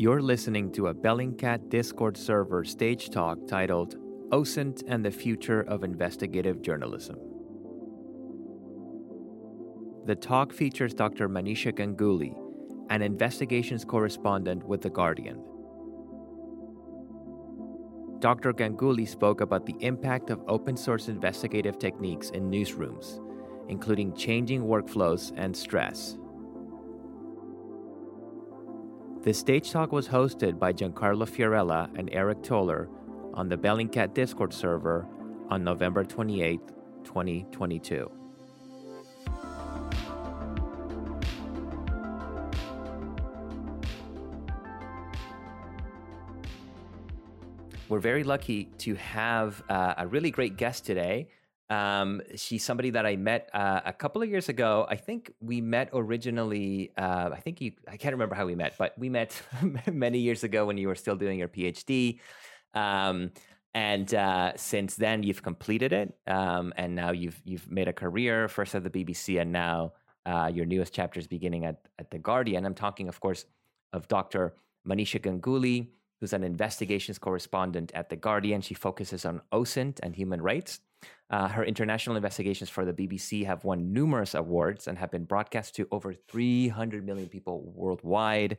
You're listening to a Bellingcat Discord server stage talk titled OSINT and the Future of Investigative Journalism. The talk features Dr. Manisha Ganguly, an investigations correspondent with The Guardian. Dr. Ganguly spoke about the impact of open source investigative techniques in newsrooms, including changing workflows and stress. The stage talk was hosted by Giancarlo Fiorella and Eric Toler on the Bellingcat Discord server on November 28, 2022. We're very lucky to have uh, a really great guest today. Um, she's somebody that I met uh, a couple of years ago. I think we met originally. Uh, I think you. I can't remember how we met, but we met many years ago when you were still doing your PhD. Um, and uh, since then, you've completed it, um, and now you've you've made a career first at the BBC, and now uh, your newest chapter is beginning at at the Guardian. I'm talking, of course, of Dr. Manisha Ganguly, who's an investigations correspondent at the Guardian. She focuses on OSINT and human rights. Uh, her international investigations for the BBC have won numerous awards and have been broadcast to over 300 million people worldwide.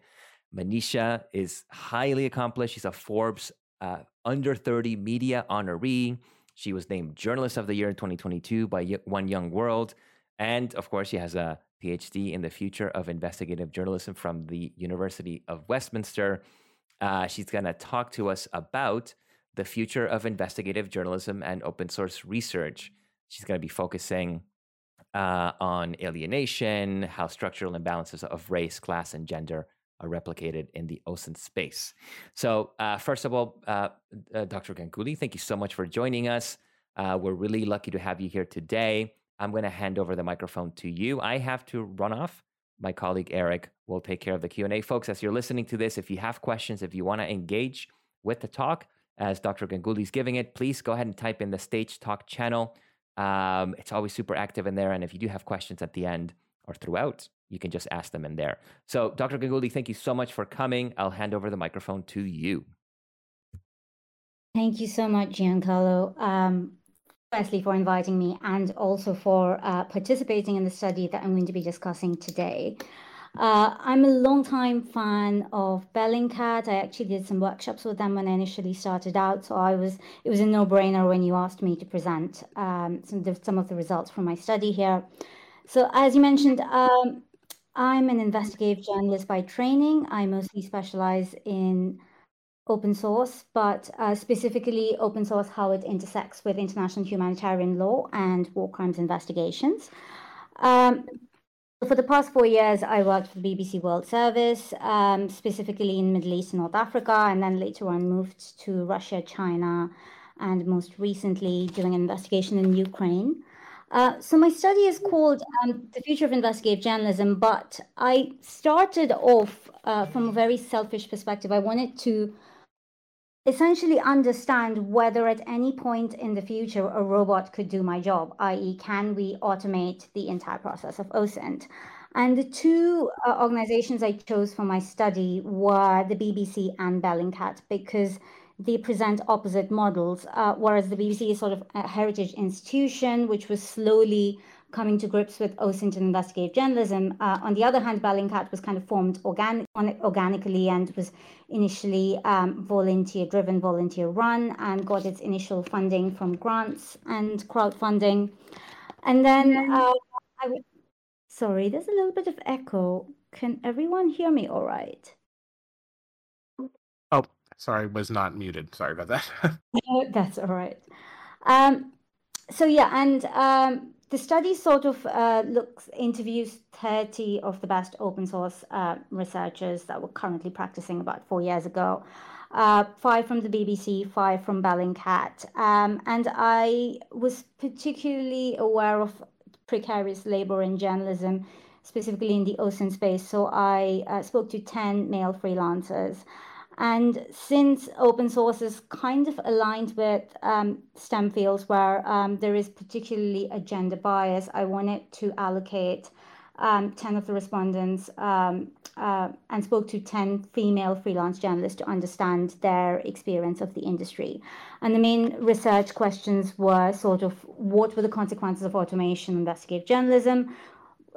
Manisha is highly accomplished. She's a Forbes uh, under 30 media honoree. She was named Journalist of the Year in 2022 by One Young World. And of course, she has a PhD in the future of investigative journalism from the University of Westminster. Uh, she's going to talk to us about the future of investigative journalism and open source research. She's going to be focusing uh, on alienation, how structural imbalances of race, class, and gender are replicated in the OSINT space. So, uh, first of all, uh, uh Dr. Ganguly, thank you so much for joining us. Uh, we're really lucky to have you here today. I'm going to hand over the microphone to you. I have to run off. My colleague Eric will take care of the Q&A. Folks, as you're listening to this, if you have questions, if you want to engage with the talk, as Dr. Ganguly is giving it, please go ahead and type in the Stage Talk channel. Um, it's always super active in there. And if you do have questions at the end or throughout, you can just ask them in there. So, Dr. Ganguly, thank you so much for coming. I'll hand over the microphone to you. Thank you so much, Giancarlo. Um, firstly, for inviting me and also for uh, participating in the study that I'm going to be discussing today. Uh, I'm a long-time fan of Bellingcat. I actually did some workshops with them when I initially started out, so I was it was a no-brainer when you asked me to present um, some, of the, some of the results from my study here. So as you mentioned, um, I'm an investigative journalist by training. I mostly specialize in open source, but uh, specifically open source, how it intersects with international humanitarian law and war crimes investigations. Um, for the past four years, I worked for the BBC World Service, um, specifically in Middle East and North Africa, and then later on moved to Russia, China, and most recently doing an investigation in Ukraine. Uh, so my study is called um, The Future of Investigative Journalism, but I started off uh, from a very selfish perspective. I wanted to essentially understand whether at any point in the future a robot could do my job, i.e., can we automate the entire process of OSINT? And the two uh, organizations I chose for my study were the BBC and Bellingcat because they present opposite models. Uh, whereas the BBC is sort of a heritage institution, which was slowly coming to grips with OSINT and investigative journalism. Uh, on the other hand, Bellingcat was kind of formed organic, organically and was initially um, volunteer driven, volunteer run, and got its initial funding from grants and crowdfunding. And then uh, I would, sorry, there's a little bit of echo. Can everyone hear me all right? Oh, sorry, was not muted. Sorry about that. That's all right. Um, so yeah, and um, the study sort of uh, looks interviews 30 of the best open source uh, researchers that were currently practicing about four years ago. Uh, five from the BBC, five from Bellingcat. Um, and I was particularly aware of precarious labor in journalism, specifically in the OSINT space. So I uh, spoke to 10 male freelancers. And since open source is kind of aligned with um, STEM fields where um, there is particularly a gender bias, I wanted to allocate um, 10 of the respondents um, uh, and spoke to 10 female freelance journalists to understand their experience of the industry. And the main research questions were sort of what were the consequences of automation in investigative journalism,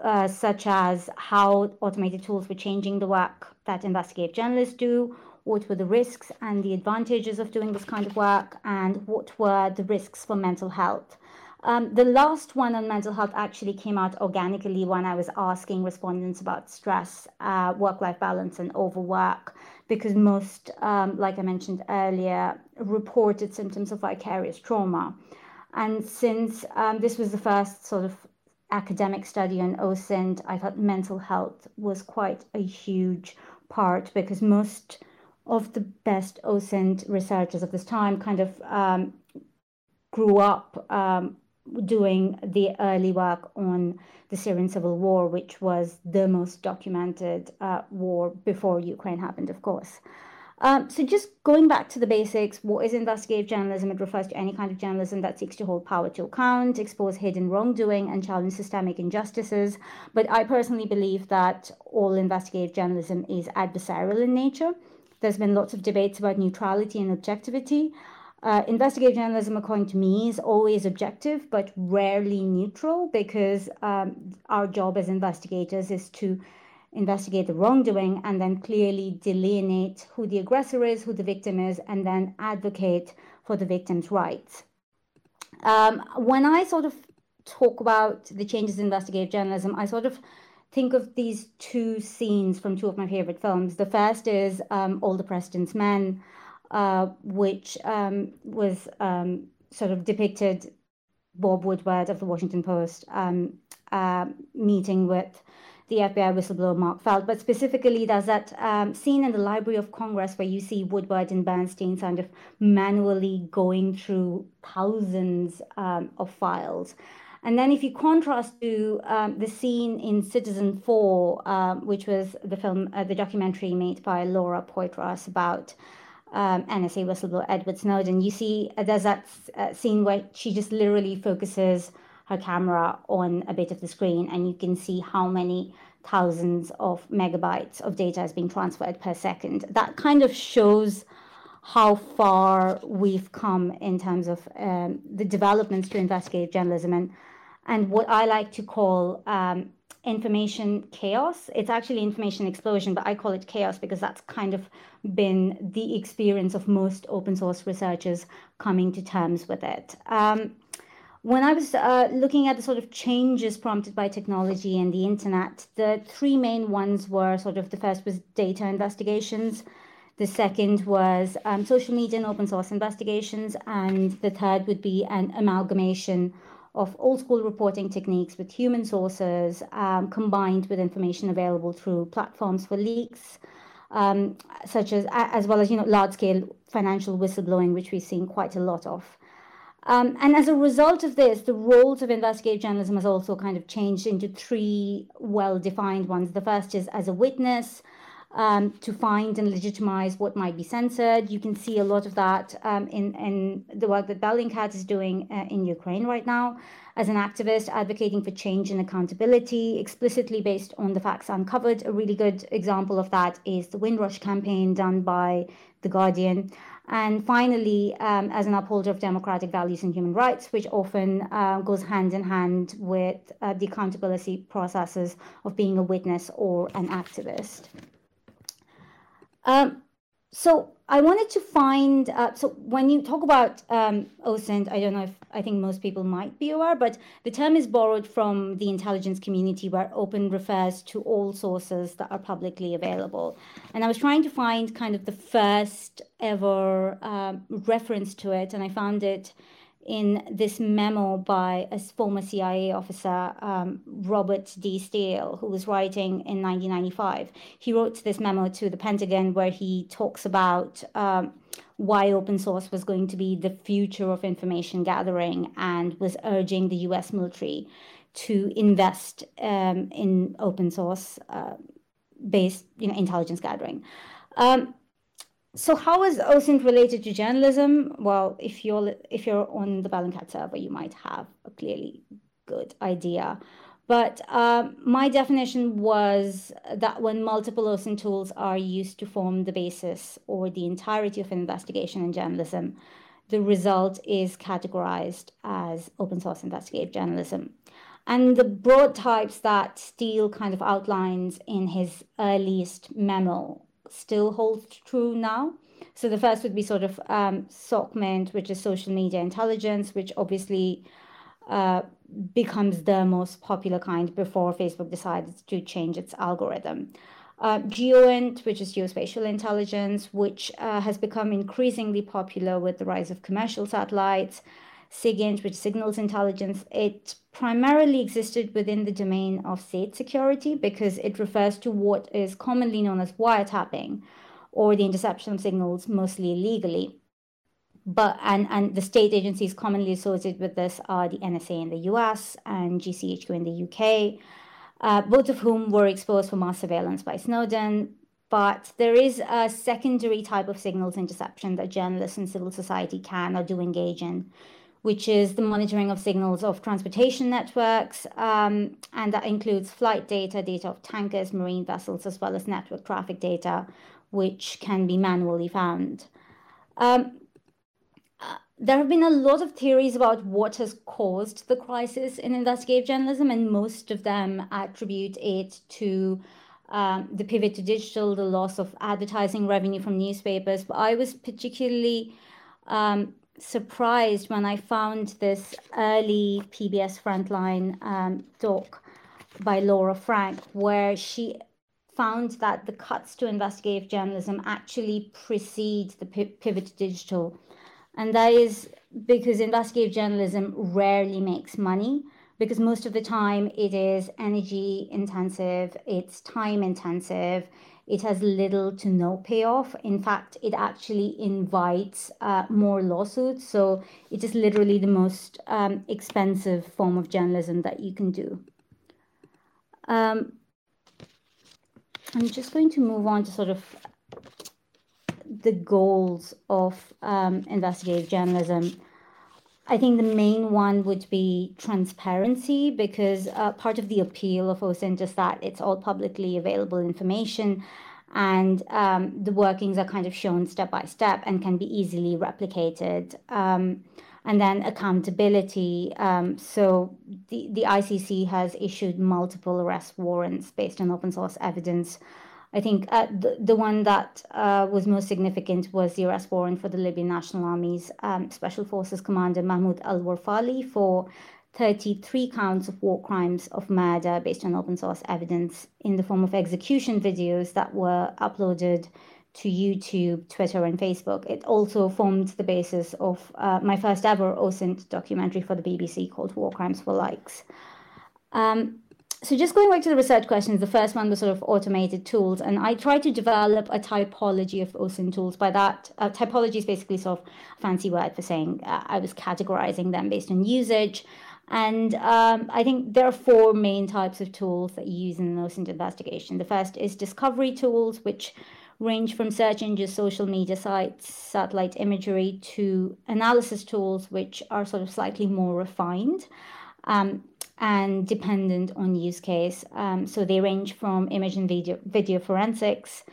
uh, such as how automated tools were changing the work that investigative journalists do, what were the risks and the advantages of doing this kind of work, and what were the risks for mental health. Um, the last one on mental health actually came out organically when I was asking respondents about stress, uh, work life balance, and overwork, because most, um, like I mentioned earlier, reported symptoms of vicarious trauma. And since um, this was the first sort of academic study on OSINT, I thought mental health was quite a huge part because most of the best OSINT researchers of this time kind of um, grew up um, doing the early work on the Syrian civil war, which was the most documented uh, war before Ukraine happened, of course. Um, so, just going back to the basics, what is investigative journalism? It refers to any kind of journalism that seeks to hold power to account, expose hidden wrongdoing, and challenge systemic injustices. But I personally believe that all investigative journalism is adversarial in nature. There's been lots of debates about neutrality and objectivity. Uh, investigative journalism, according to me, is always objective but rarely neutral because um, our job as investigators is to investigate the wrongdoing and then clearly delineate who the aggressor is, who the victim is, and then advocate for the victim's rights. Um, when I sort of talk about the changes in investigative journalism, I sort of think of these two scenes from two of my favorite films. The first is um, All the President's Men uh, which um, was um, sort of depicted Bob Woodward of the Washington Post um, uh, meeting with the FBI whistleblower Mark Felt. But specifically, there's that um, scene in the Library of Congress where you see Woodward and Bernstein kind of manually going through thousands um, of files. And then, if you contrast to um, the scene in Citizenfour, um, which was the film, uh, the documentary made by Laura Poitras about um, NSA whistleblower Edward Snowden, you see uh, there's that uh, scene where she just literally focuses her camera on a bit of the screen, and you can see how many thousands of megabytes of data is being transferred per second. That kind of shows how far we've come in terms of um, the developments to investigative journalism and and what I like to call um, information chaos. It's actually information explosion, but I call it chaos because that's kind of been the experience of most open source researchers coming to terms with it. Um, when I was uh, looking at the sort of changes prompted by technology and the internet, the three main ones were sort of the first was data investigations, the second was um, social media and open source investigations, and the third would be an amalgamation of old school reporting techniques with human sources um, combined with information available through platforms for leaks, um, such as as well as you know large scale financial whistleblowing, which we've seen quite a lot of. Um, and as a result of this, the roles of investigative journalism has also kind of changed into three well defined ones. The first is as a witness, um, to find and legitimize what might be censored. You can see a lot of that um, in, in the work that Bellingcat is doing uh, in Ukraine right now as an activist advocating for change and accountability, explicitly based on the facts uncovered. A really good example of that is the Windrush campaign done by The Guardian. And finally, um, as an upholder of democratic values and human rights, which often uh, goes hand in hand with uh, the accountability processes of being a witness or an activist. Um, so I wanted to find, uh, so when you talk about um, OSINT, I don't know if I think most people might be aware, but the term is borrowed from the intelligence community where open refers to all sources that are publicly available. And I was trying to find kind of the first ever um, reference to it, and I found it in this memo by a former CIA officer, um, Robert D. Steele, who was writing in 1995. He wrote this memo to the Pentagon where he talks about um, why open source was going to be the future of information gathering and was urging the US military to invest um, in open source uh, based you know, intelligence gathering. Um, so how is OSINT related to journalism? Well, if you're if you're on the Bellingcat server, you might have a clearly good idea. But um, my definition was that when multiple OSINT tools are used to form the basis or the entirety of an investigation in journalism, the result is categorized as open source investigative journalism. And the broad types that Steele kind of outlines in his earliest memo still holds true now. So the first would be sort of um, SOCMINT, which is social media intelligence, which obviously uh, becomes the most popular kind before Facebook decided to change its algorithm. Uh, GEOINT, which is geospatial intelligence, which uh, has become increasingly popular with the rise of commercial satellites. SIGINT, which signals intelligence, it primarily existed within the domain of state security because it refers to what is commonly known as wiretapping or the interception of signals, mostly illegally. But and, and the state agencies commonly associated with this are the NSA in the US and GCHQ in the UK, uh, both of whom were exposed for mass surveillance by Snowden. But there is a secondary type of signals interception that journalists and civil society can or do engage in, which is the monitoring of signals of transportation networks. Um, and that includes flight data, data of tankers, marine vessels, as well as network traffic data, which can be manually found. Um, uh, there have been a lot of theories about what has caused the crisis in investigative journalism, and most of them attribute it to um, the pivot to digital, the loss of advertising revenue from newspapers. But I was particularly um, surprised when I found this early PBS Frontline um, doc by Laura Frank, where she found that the cuts to investigative journalism actually precede the pivot to digital. And that is because investigative journalism rarely makes money because most of the time it is energy intensive, it's time intensive, it has little to no payoff. In fact, it actually invites uh, more lawsuits. So it is literally the most um, expensive form of journalism that you can do. Um, I'm just going to move on to sort of the goals of um, investigative journalism. I think the main one would be transparency because uh, part of the appeal of OSINT is that it's all publicly available information and um, the workings are kind of shown step by step and can be easily replicated. Um, and then accountability. Um, so the, the ICC has issued multiple arrest warrants based on open source evidence I think uh, the, the one that uh, was most significant was the arrest warrant for the Libyan National Army's um, Special Forces Commander Mahmoud Al Warfali for 33 counts of war crimes of murder based on open source evidence in the form of execution videos that were uploaded to YouTube, Twitter, and Facebook. It also formed the basis of uh, my first ever OSINT documentary for the BBC called War Crimes for Likes. Um, so just going back to the research questions, the first one was sort of automated tools, and I tried to develop a typology of OSINT tools. By that, uh, typology is basically sort of a fancy word for saying uh, I was categorizing them based on usage. And um, I think there are four main types of tools that you use in an OSINT investigation. The first is discovery tools, which range from search engines, social media sites, satellite imagery, to analysis tools, which are sort of slightly more refined. Um, and dependent on use case. Um, so they range from image and video, video forensics,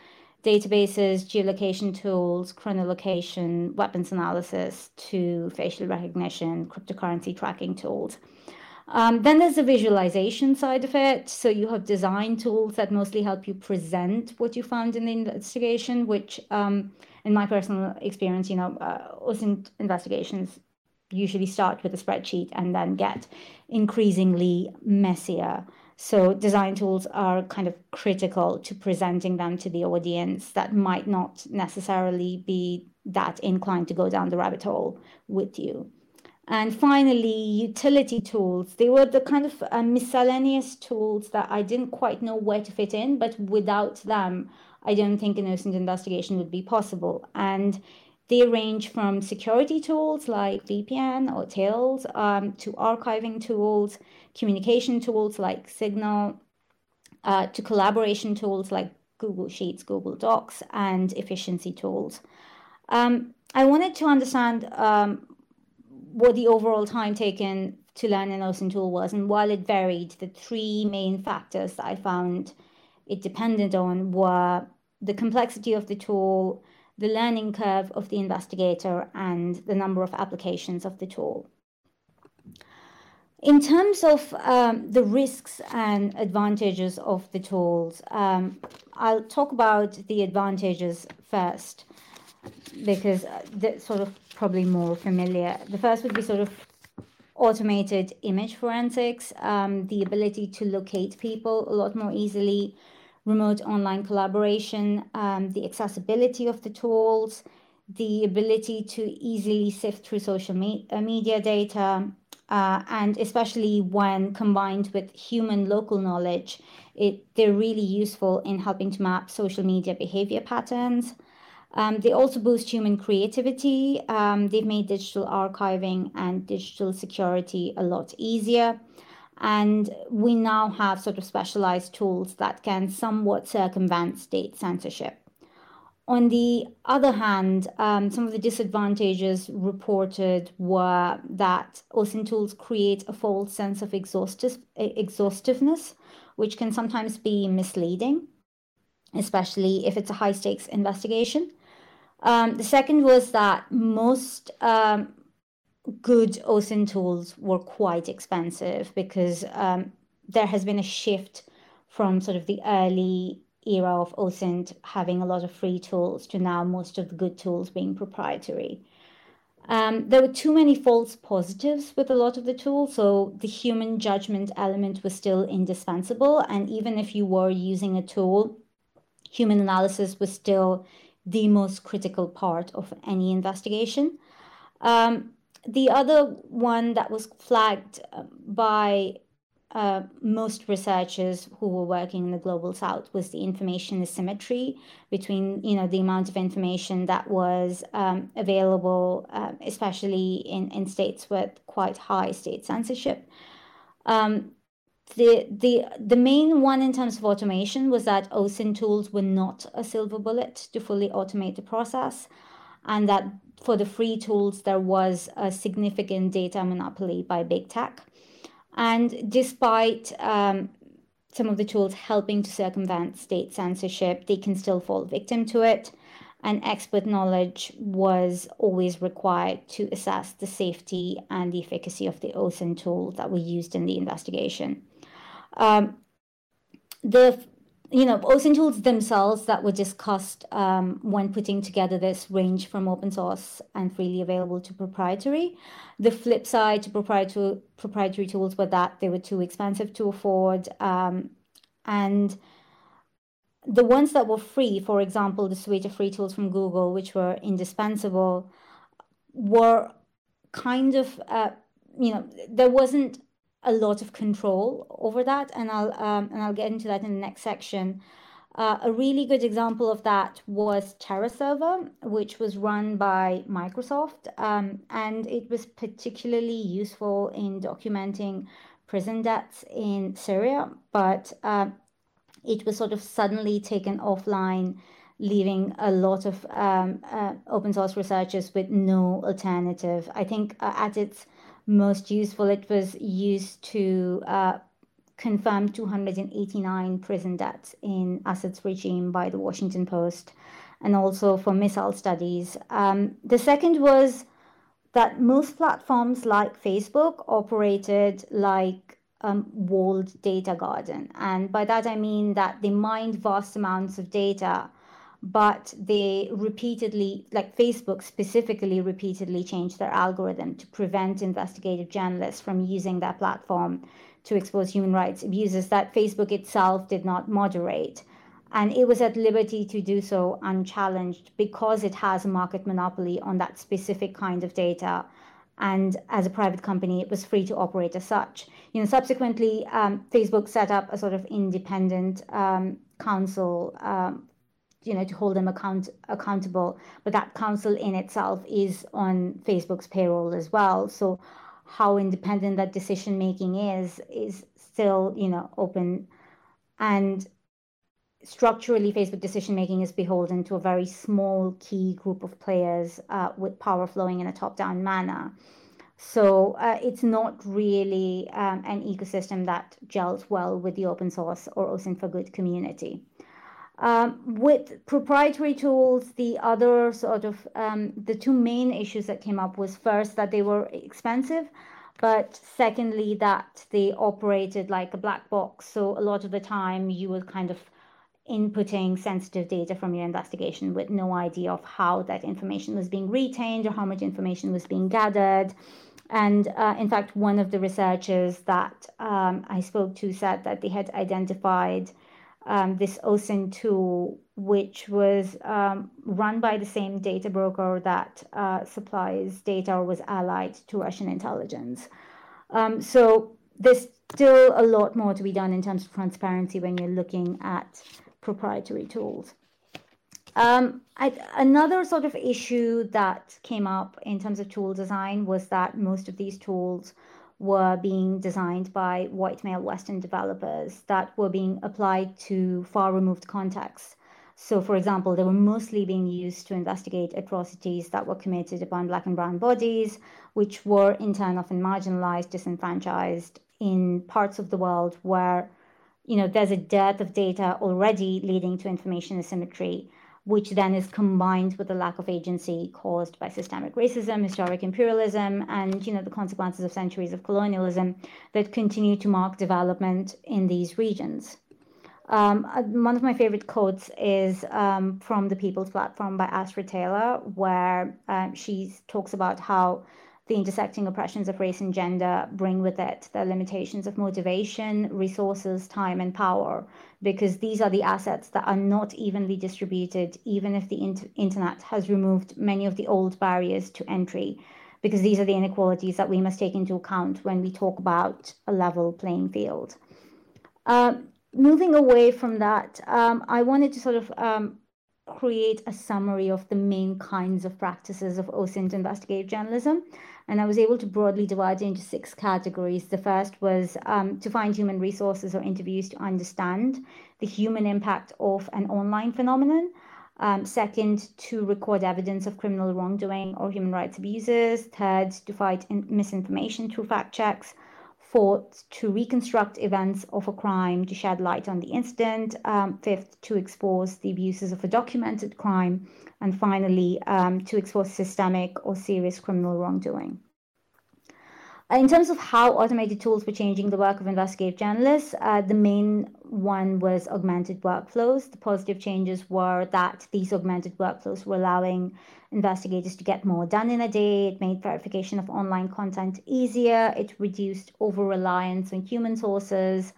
databases, geolocation tools, chronolocation, weapons analysis, to facial recognition, cryptocurrency tracking tools. Um, then there's the visualization side of it. So you have design tools that mostly help you present what you found in the investigation, which, um, in my personal experience, you know, uh, investigations usually start with a spreadsheet and then get increasingly messier. So design tools are kind of critical to presenting them to the audience that might not necessarily be that inclined to go down the rabbit hole with you. And finally, utility tools. They were the kind of uh, miscellaneous tools that I didn't quite know where to fit in, but without them, I don't think an OSINT investigation would be possible. And they range from security tools like VPN or Tails um, to archiving tools, communication tools like Signal, uh, to collaboration tools like Google Sheets, Google Docs, and efficiency tools. Um, I wanted to understand um, what the overall time taken to learn an OSINT tool was. And while it varied, the three main factors that I found it depended on were the complexity of the tool, the learning curve of the investigator, and the number of applications of the tool. In terms of um, the risks and advantages of the tools, um, I'll talk about the advantages first because that's sort of probably more familiar. The first would be sort of automated image forensics, um, the ability to locate people a lot more easily, remote online collaboration, um, the accessibility of the tools, the ability to easily sift through social me uh, media data, uh, and especially when combined with human local knowledge, it, they're really useful in helping to map social media behavior patterns. Um, they also boost human creativity. Um, they've made digital archiving and digital security a lot easier. And we now have sort of specialized tools that can somewhat circumvent state censorship. On the other hand, um, some of the disadvantages reported were that OSINT tools create a false sense of exhaustive, exhaustiveness, which can sometimes be misleading, especially if it's a high stakes investigation. Um, the second was that most um, good OSINT tools were quite expensive because um, there has been a shift from sort of the early era of OSINT having a lot of free tools to now most of the good tools being proprietary. Um, there were too many false positives with a lot of the tools, so the human judgment element was still indispensable. And even if you were using a tool, human analysis was still the most critical part of any investigation. Um, the other one that was flagged uh, by uh, most researchers who were working in the global south was the information asymmetry between you know the amount of information that was um, available uh, especially in, in states with quite high state censorship. Um, the the the main one in terms of automation was that OSINT tools were not a silver bullet to fully automate the process, and that for the free tools there was a significant data monopoly by big tech, and despite um, some of the tools helping to circumvent state censorship, they can still fall victim to it. And expert knowledge was always required to assess the safety and the efficacy of the OSINT tools that were used in the investigation. Um, the you know, OSINT tools themselves that were discussed um, when putting together this range from open source and freely available to proprietary. The flip side to proprietary, proprietary tools were that they were too expensive to afford. Um, and the ones that were free, for example, the suite of free tools from Google, which were indispensable, were kind of, uh, you know, there wasn't a lot of control over that, and I'll um, and I'll get into that in the next section. Uh, a really good example of that was TerraServer, which was run by Microsoft, um, and it was particularly useful in documenting prison deaths in Syria, but uh, it was sort of suddenly taken offline, leaving a lot of um, uh, open source researchers with no alternative. I think uh, at its most useful. It was used to uh, confirm 289 prison deaths in Assad's regime by the Washington Post, and also for missile studies. Um, the second was that most platforms like Facebook operated like um, walled data garden. And by that I mean that they mined vast amounts of data but they repeatedly, like Facebook specifically, repeatedly changed their algorithm to prevent investigative journalists from using that platform to expose human rights abuses that Facebook itself did not moderate. And it was at liberty to do so unchallenged because it has a market monopoly on that specific kind of data. And as a private company, it was free to operate as such. You know, subsequently, um, Facebook set up a sort of independent um, council um, you know to hold them account accountable but that council in itself is on facebook's payroll as well. So how independent that decision making is is still you know open. And structurally facebook decision making is beholden to a very small key group of players uh, with power flowing in a top down manner. So uh, it's not really um, an ecosystem that gels well with the open source or OSINT for Good community. Um, with proprietary tools, the other sort of um, the two main issues that came up was first that they were expensive, but secondly that they operated like a black box. So a lot of the time you were kind of inputting sensitive data from your investigation with no idea of how that information was being retained or how much information was being gathered. And uh, in fact, one of the researchers that um, I spoke to said that they had identified um, this OSINT tool, which was um, run by the same data broker that uh, supplies data or was allied to Russian intelligence. Um, so there's still a lot more to be done in terms of transparency when you're looking at proprietary tools. Um, I, another sort of issue that came up in terms of tool design was that most of these tools were being designed by white male Western developers that were being applied to far removed contexts. So, for example, they were mostly being used to investigate atrocities that were committed upon Black and Brown bodies, which were in turn often marginalized, disenfranchised in parts of the world where you know there's a dearth of data already leading to information asymmetry which then is combined with the lack of agency caused by systemic racism, historic imperialism, and you know the consequences of centuries of colonialism that continue to mark development in these regions. Um, uh, one of my favorite quotes is um, from the People's Platform by Astra Taylor, where uh, she talks about how the intersecting oppressions of race and gender bring with it the limitations of motivation, resources, time, and power, because these are the assets that are not evenly distributed, even if the inter- internet has removed many of the old barriers to entry, because these are the inequalities that we must take into account when we talk about a level playing field. Uh, moving away from that, um, I wanted to sort of um, create a summary of the main kinds of practices of OSINT investigative journalism. And I was able to broadly divide it into six categories. The first was um, to find human resources or interviews to understand the human impact of an online phenomenon. Um, second, to record evidence of criminal wrongdoing or human rights abuses. Third, to fight misinformation through fact checks. Fourth, to reconstruct events of a crime to shed light on the incident. Um, fifth, to expose the abuses of a documented crime. And finally, um, to expose systemic or serious criminal wrongdoing. In terms of how automated tools were changing the work of investigative journalists, uh, the main one was augmented workflows. The positive changes were that these augmented workflows were allowing investigators to get more done in a day. It made verification of online content easier. It reduced over reliance on human sources.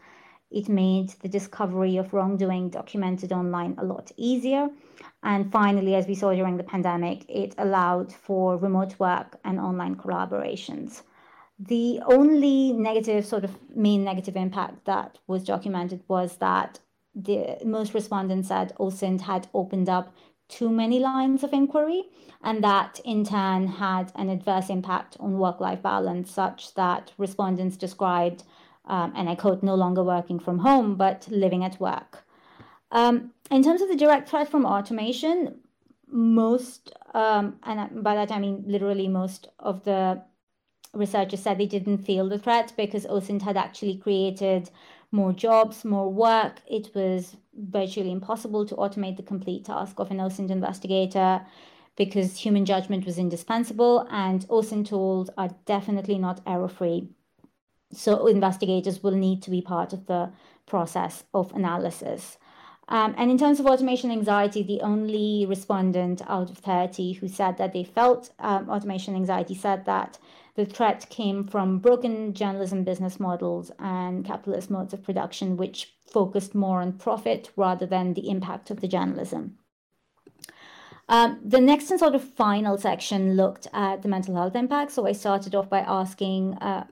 It made the discovery of wrongdoing documented online a lot easier. And finally, as we saw during the pandemic, it allowed for remote work and online collaborations. The only negative, sort of main negative impact that was documented was that the most respondents said OSINT had opened up too many lines of inquiry, and that in turn had an adverse impact on work life balance, such that respondents described, um, and I quote, no longer working from home, but living at work. Um, in terms of the direct threat from automation, most, um, and by that I mean literally most of the researchers said they didn't feel the threat because OSINT had actually created more jobs, more work. It was virtually impossible to automate the complete task of an OSINT investigator because human judgment was indispensable and OSINT tools are definitely not error free. So investigators will need to be part of the process of analysis. Um, and in terms of automation anxiety, the only respondent out of 30 who said that they felt um, automation anxiety said that the threat came from broken journalism business models and capitalist modes of production, which focused more on profit rather than the impact of the journalism. Um, the next and sort of final section looked at the mental health impact. So I started off by asking uh,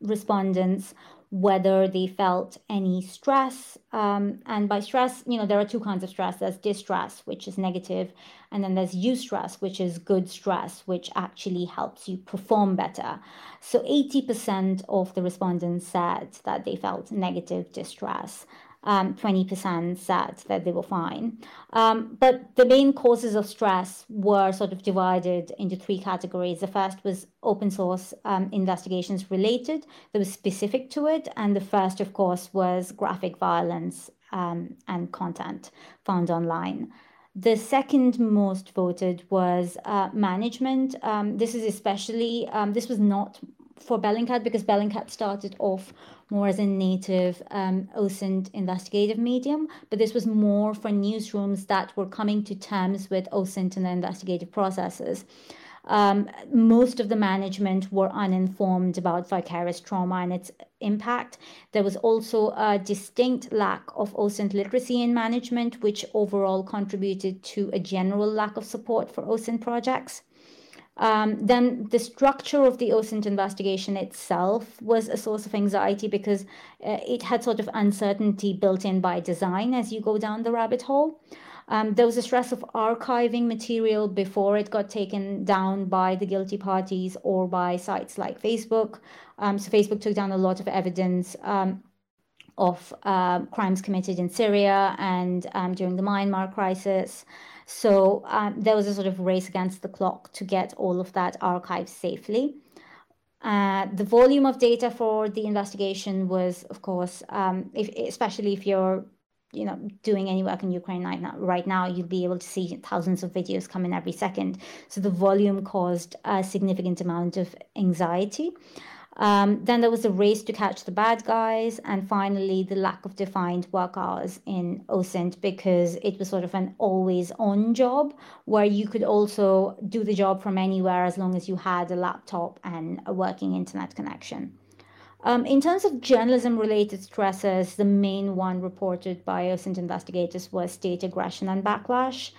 respondents whether they felt any stress. Um, and by stress, you know, there are two kinds of stress. There's distress, which is negative, and then there's eustress, which is good stress, which actually helps you perform better. So 80% of the respondents said that they felt negative distress. Um, 20% said that they were fine. Um, but the main causes of stress were sort of divided into three categories. The first was open source um, investigations related, that was specific to it. And the first, of course, was graphic violence um, and content found online. The second most voted was uh, management. Um, this is especially, um, this was not for Bellingcat because Bellingcat started off more as a native um, OSINT investigative medium, but this was more for newsrooms that were coming to terms with OSINT and the investigative processes. Um, most of the management were uninformed about vicarious trauma and its impact. There was also a distinct lack of OSINT literacy in management, which overall contributed to a general lack of support for OSINT projects. Um, then the structure of the OSINT investigation itself was a source of anxiety because uh, it had sort of uncertainty built in by design as you go down the rabbit hole. Um, there was a stress of archiving material before it got taken down by the guilty parties or by sites like Facebook. Um, so Facebook took down a lot of evidence um, of uh, crimes committed in Syria and um, during the Myanmar crisis. So um, there was a sort of race against the clock to get all of that archived safely. Uh, the volume of data for the investigation was, of course, um, if, especially if you're, you know, doing any work in Ukraine right now, right now, you'll be able to see thousands of videos come in every second. So the volume caused a significant amount of anxiety. Um, then there was a race to catch the bad guys, and finally the lack of defined work hours in OSINT because it was sort of an always on job where you could also do the job from anywhere as long as you had a laptop and a working internet connection. Um, in terms of journalism related stresses, the main one reported by OSINT investigators was state aggression and backlash.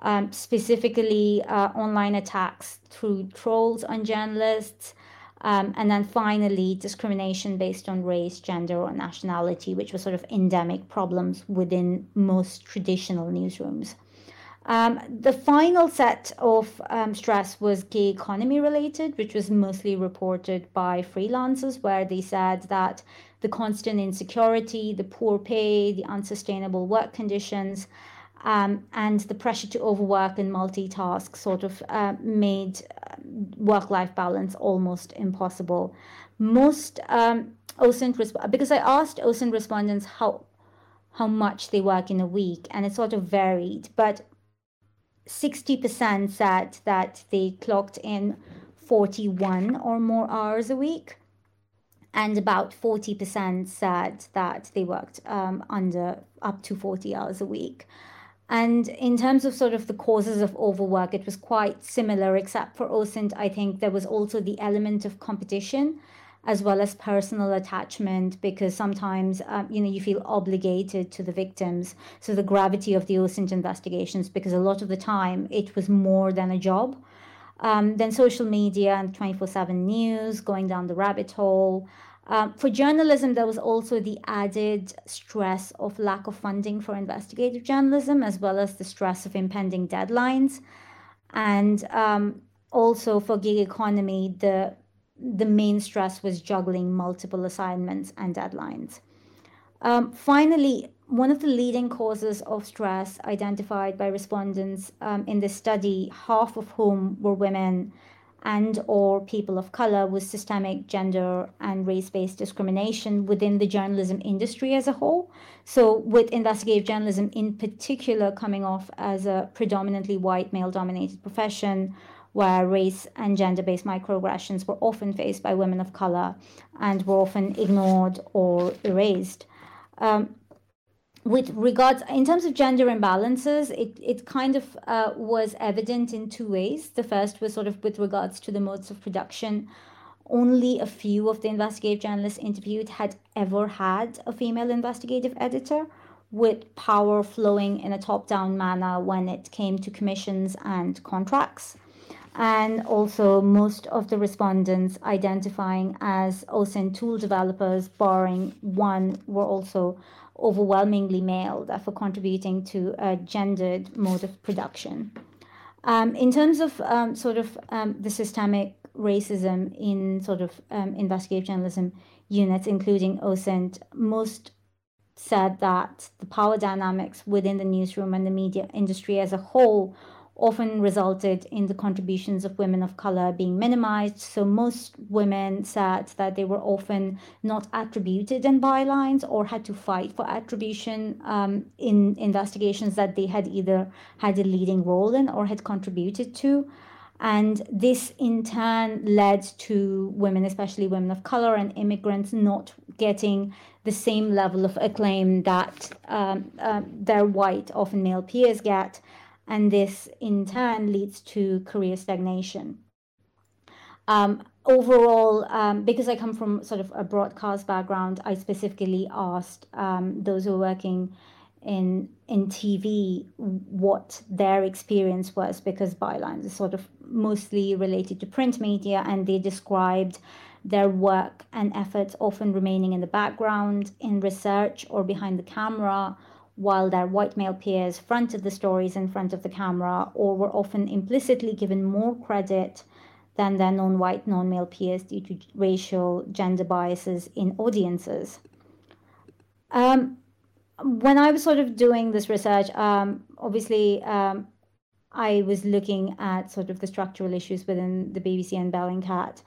Um, specifically, uh, online attacks through trolls on journalists, um, and then finally, discrimination based on race, gender, or nationality, which were sort of endemic problems within most traditional newsrooms. Um, the final set of um, stress was gig economy related, which was mostly reported by freelancers, where they said that the constant insecurity, the poor pay, the unsustainable work conditions, um, and the pressure to overwork and multitask sort of uh, made um, work life balance almost impossible. Most um, OSINT, because I asked OSINT respondents how, how much they work in a week, and it sort of varied, but 60% said that they clocked in 41 or more hours a week and about 40% said that they worked um, under up to 40 hours a week. And in terms of sort of the causes of overwork, it was quite similar, except for OSINT, I think there was also the element of competition as well as personal attachment because sometimes um, you know you feel obligated to the victims. So the gravity of the OSINT investigations because a lot of the time it was more than a job. Um, then social media and 24-7 news going down the rabbit hole um, for journalism, there was also the added stress of lack of funding for investigative journalism, as well as the stress of impending deadlines. And um, also for gig economy, the, the main stress was juggling multiple assignments and deadlines. Um, finally, one of the leading causes of stress identified by respondents um, in this study, half of whom were women, and or people of color with systemic gender and race-based discrimination within the journalism industry as a whole. So with investigative journalism in particular coming off as a predominantly white male dominated profession where race and gender-based microaggressions were often faced by women of color and were often ignored or erased. Um, with regards in terms of gender imbalances it, it kind of uh, was evident in two ways. The first was sort of with regards to the modes of production. Only a few of the investigative journalists interviewed had ever had a female investigative editor with power flowing in a top-down manner when it came to commissions and contracts. And also most of the respondents identifying as OSINT tool developers barring one were also overwhelmingly male, therefore contributing to a gendered mode of production. Um, in terms of um, sort of um, the systemic racism in sort of um, investigative journalism units, including OSINT, most said that the power dynamics within the newsroom and the media industry as a whole often resulted in the contributions of women of color being minimized. So most women said that they were often not attributed in bylines or had to fight for attribution um, in investigations that they had either had a leading role in or had contributed to. And this in turn led to women, especially women of color and immigrants, not getting the same level of acclaim that um, uh, their white, often male peers get and this in turn leads to career stagnation. Um, overall, um, because I come from sort of a broadcast background, I specifically asked um, those who are working in in TV what their experience was because bylines is sort of mostly related to print media, and they described their work and efforts often remaining in the background in research or behind the camera while their white male peers fronted the stories in front of the camera or were often implicitly given more credit than their non white, non male peers due to racial, gender biases in audiences. Um, when I was sort of doing this research, um, obviously um, I was looking at sort of the structural issues within the BBC and Bellingcat.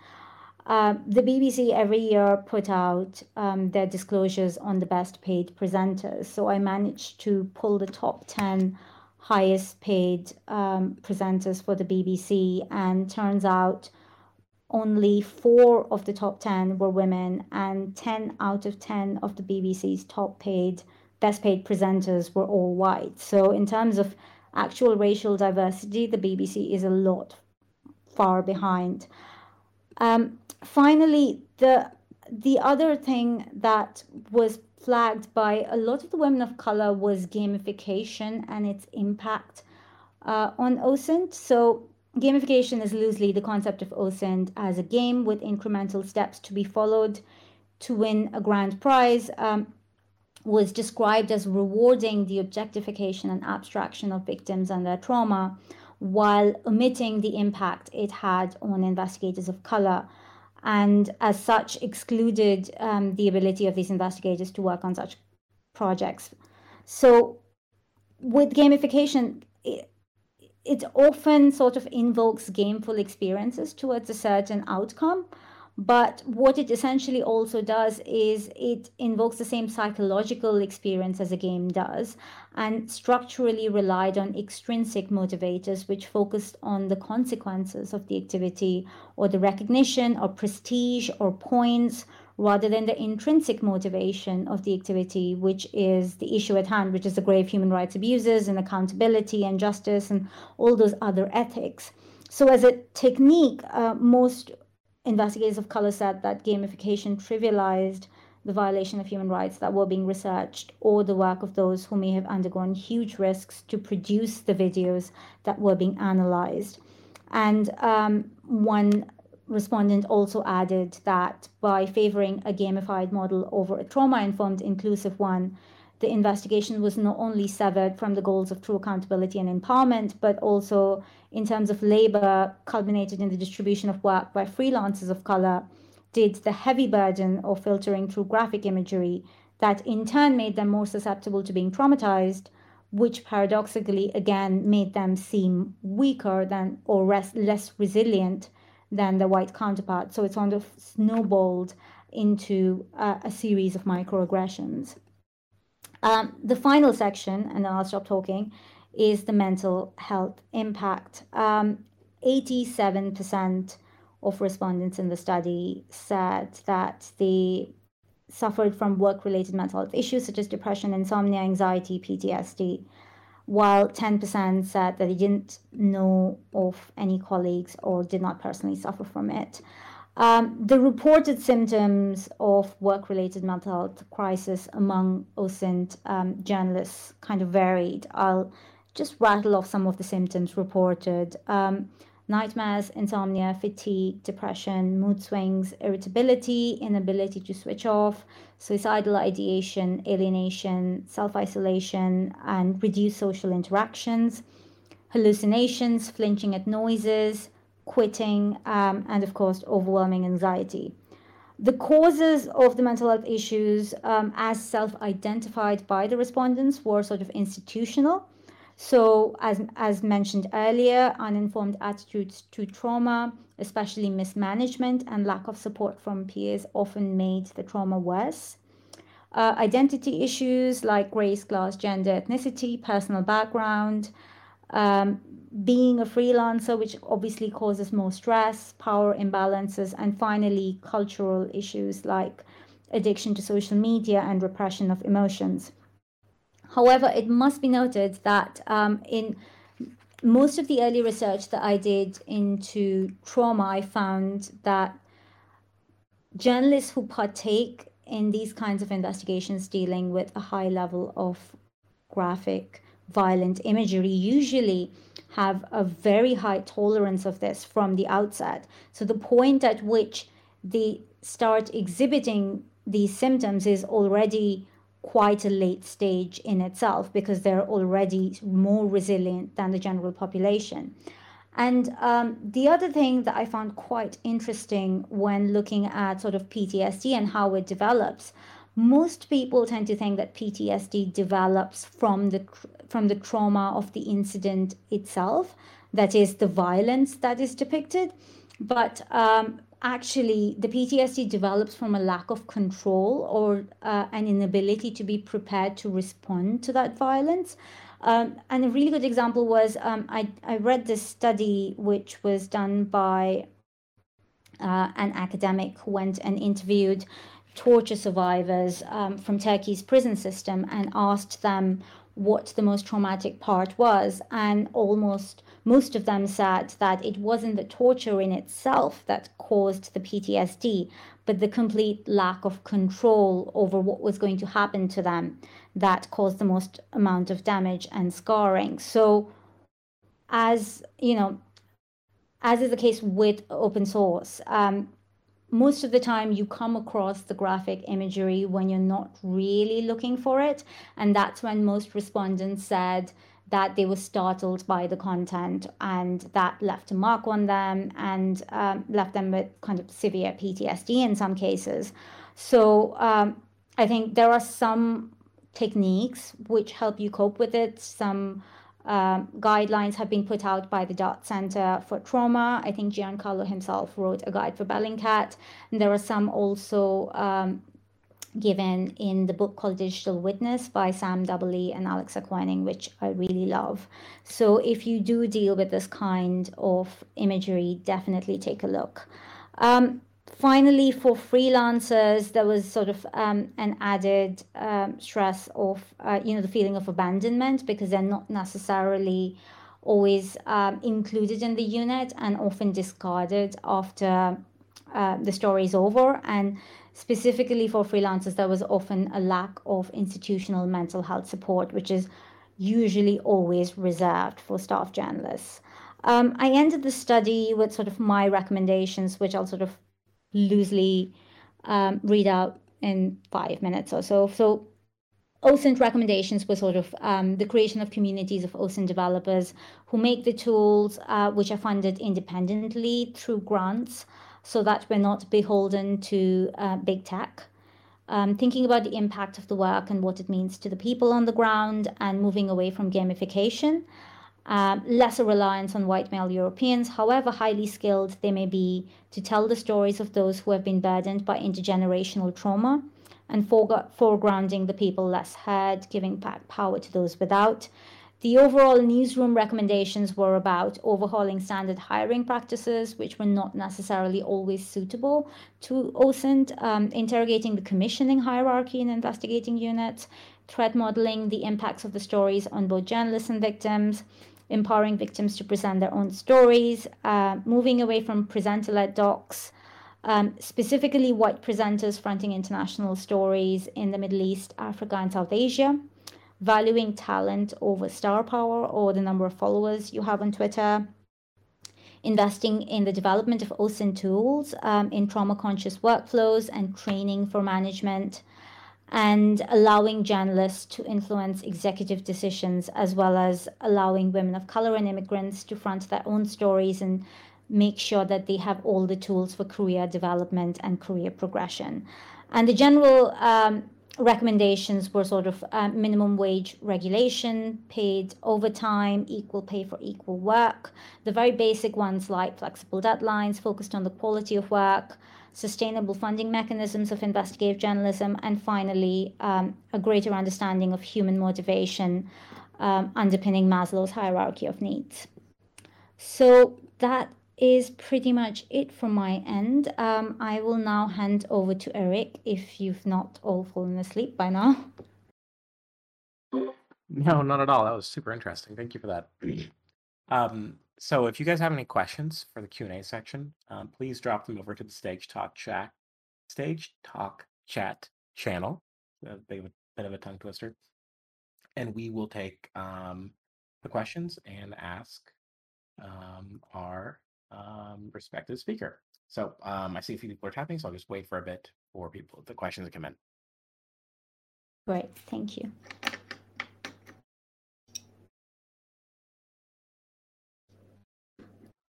Uh, the BBC every year put out um, their disclosures on the best paid presenters. So I managed to pull the top 10 highest paid um, presenters for the BBC, and turns out only four of the top 10 were women, and 10 out of 10 of the BBC's top paid, best paid presenters were all white. So, in terms of actual racial diversity, the BBC is a lot far behind. Um, finally, the the other thing that was flagged by a lot of the women of color was gamification and its impact uh, on OSINT. So gamification is loosely the concept of OSINT as a game with incremental steps to be followed to win a grand prize. Um, was described as rewarding the objectification and abstraction of victims and their trauma while omitting the impact it had on investigators of color and as such excluded um, the ability of these investigators to work on such projects. So with gamification, it, it often sort of invokes gameful experiences towards a certain outcome, but what it essentially also does is it invokes the same psychological experience as a game does and structurally relied on extrinsic motivators, which focused on the consequences of the activity or the recognition or prestige or points rather than the intrinsic motivation of the activity, which is the issue at hand, which is the grave human rights abuses and accountability and justice and all those other ethics. So, as a technique, uh, most investigators of color said that gamification trivialized the violation of human rights that were being researched or the work of those who may have undergone huge risks to produce the videos that were being analyzed. And um, one respondent also added that by favoring a gamified model over a trauma informed inclusive one, the investigation was not only severed from the goals of true accountability and empowerment, but also in terms of labor, culminated in the distribution of work by freelancers of color, did the heavy burden of filtering through graphic imagery that in turn made them more susceptible to being traumatized, which paradoxically again made them seem weaker than or less, less resilient than the white counterpart. So it sort of snowballed into a series of microaggressions. Um, the final section, and then I'll stop talking, is the mental health impact. Um, 87% of respondents in the study said that they suffered from work related mental health issues such as depression, insomnia, anxiety, PTSD, while 10% said that they didn't know of any colleagues or did not personally suffer from it. Um, the reported symptoms of work related mental health crisis among OSINT um, journalists kind of varied. I'll just rattle off some of the symptoms reported um, nightmares, insomnia, fatigue, depression, mood swings, irritability, inability to switch off, suicidal ideation, alienation, self isolation, and reduced social interactions, hallucinations, flinching at noises quitting, um, and of course, overwhelming anxiety. The causes of the mental health issues, um, as self identified by the respondents, were sort of institutional. So, as, as mentioned earlier, uninformed attitudes to trauma, especially mismanagement and lack of support from peers, often made the trauma worse. Uh, identity issues like race, class, gender, ethnicity, personal background, um, being a freelancer, which obviously causes more stress, power imbalances, and finally, cultural issues like addiction to social media and repression of emotions. However, it must be noted that um, in most of the early research that I did into trauma, I found that journalists who partake in these kinds of investigations dealing with a high level of graphic, violent imagery usually have a very high tolerance of this from the outset. So the point at which they start exhibiting these symptoms is already quite a late stage in itself because they're already more resilient than the general population. And um, the other thing that I found quite interesting when looking at sort of PTSD and how it develops, most people tend to think that PTSD develops from the from the trauma of the incident itself, that is the violence that is depicted. But um, actually, the PTSD develops from a lack of control or uh, an inability to be prepared to respond to that violence. Um, and a really good example was um, I, I read this study which was done by uh, an academic who went and interviewed torture survivors um, from Turkey's prison system and asked them what the most traumatic part was. And almost most of them said that it wasn't the torture in itself that caused the PTSD, but the complete lack of control over what was going to happen to them that caused the most amount of damage and scarring. So, as you know, as is the case with open source, um, most of the time you come across the graphic imagery when you're not really looking for it. And that's when most respondents said that they were startled by the content and that left a mark on them and um, left them with kind of severe PTSD in some cases. So um, I think there are some techniques which help you cope with it, some um, guidelines have been put out by the Dart Center for Trauma. I think Giancarlo himself wrote a guide for Bellingcat. And there are some also um, given in the book called Digital Witness by Sam Dubberley and Alexa Koenig, which I really love. So if you do deal with this kind of imagery, definitely take a look. Um, finally, for freelancers, there was sort of um, an added um, stress of, uh, you know, the feeling of abandonment because they're not necessarily always um, included in the unit and often discarded after uh, the story is over. And specifically for freelancers, there was often a lack of institutional mental health support, which is usually always reserved for staff journalists. Um, I ended the study with sort of my recommendations, which I'll sort of loosely um, read out in five minutes or so. So OSINT recommendations were sort of um, the creation of communities of OSINT developers who make the tools uh, which are funded independently through grants so that we're not beholden to uh, big tech. Um, thinking about the impact of the work and what it means to the people on the ground and moving away from gamification um, lesser reliance on white male Europeans, however highly skilled they may be, to tell the stories of those who have been burdened by intergenerational trauma, and foregrounding the people less heard, giving back power to those without. The overall newsroom recommendations were about overhauling standard hiring practices, which were not necessarily always suitable to OSINT, um, interrogating the commissioning hierarchy in investigating units, threat modeling the impacts of the stories on both journalists and victims, empowering victims to present their own stories, uh, moving away from presenter led docs, um, specifically white presenters fronting international stories in the Middle East, Africa, and South Asia, valuing talent over star power or the number of followers you have on Twitter. Investing in the development of OSINT tools um, in trauma conscious workflows and training for management, and allowing journalists to influence executive decisions, as well as allowing women of color and immigrants to front their own stories and make sure that they have all the tools for career development and career progression. And the general um, recommendations were sort of uh, minimum wage regulation, paid overtime, equal pay for equal work, the very basic ones like flexible deadlines, focused on the quality of work, sustainable funding mechanisms of investigative journalism, and finally, um, a greater understanding of human motivation um, underpinning Maslow's hierarchy of needs. So that is pretty much it from my end. Um, I will now hand over to Eric if you've not all fallen asleep by now. No, not at all. That was super interesting. Thank you for that. Um, so if you guys have any questions for the Q&A section, um, please drop them over to the Stage Talk chat, Stage Talk chat channel. A bit of a, tongue twister. And we will take um, the questions and ask um, our um, respective speaker. So um, I see a few people are tapping, so I'll just wait for a bit for people the questions to come in. Great, thank you.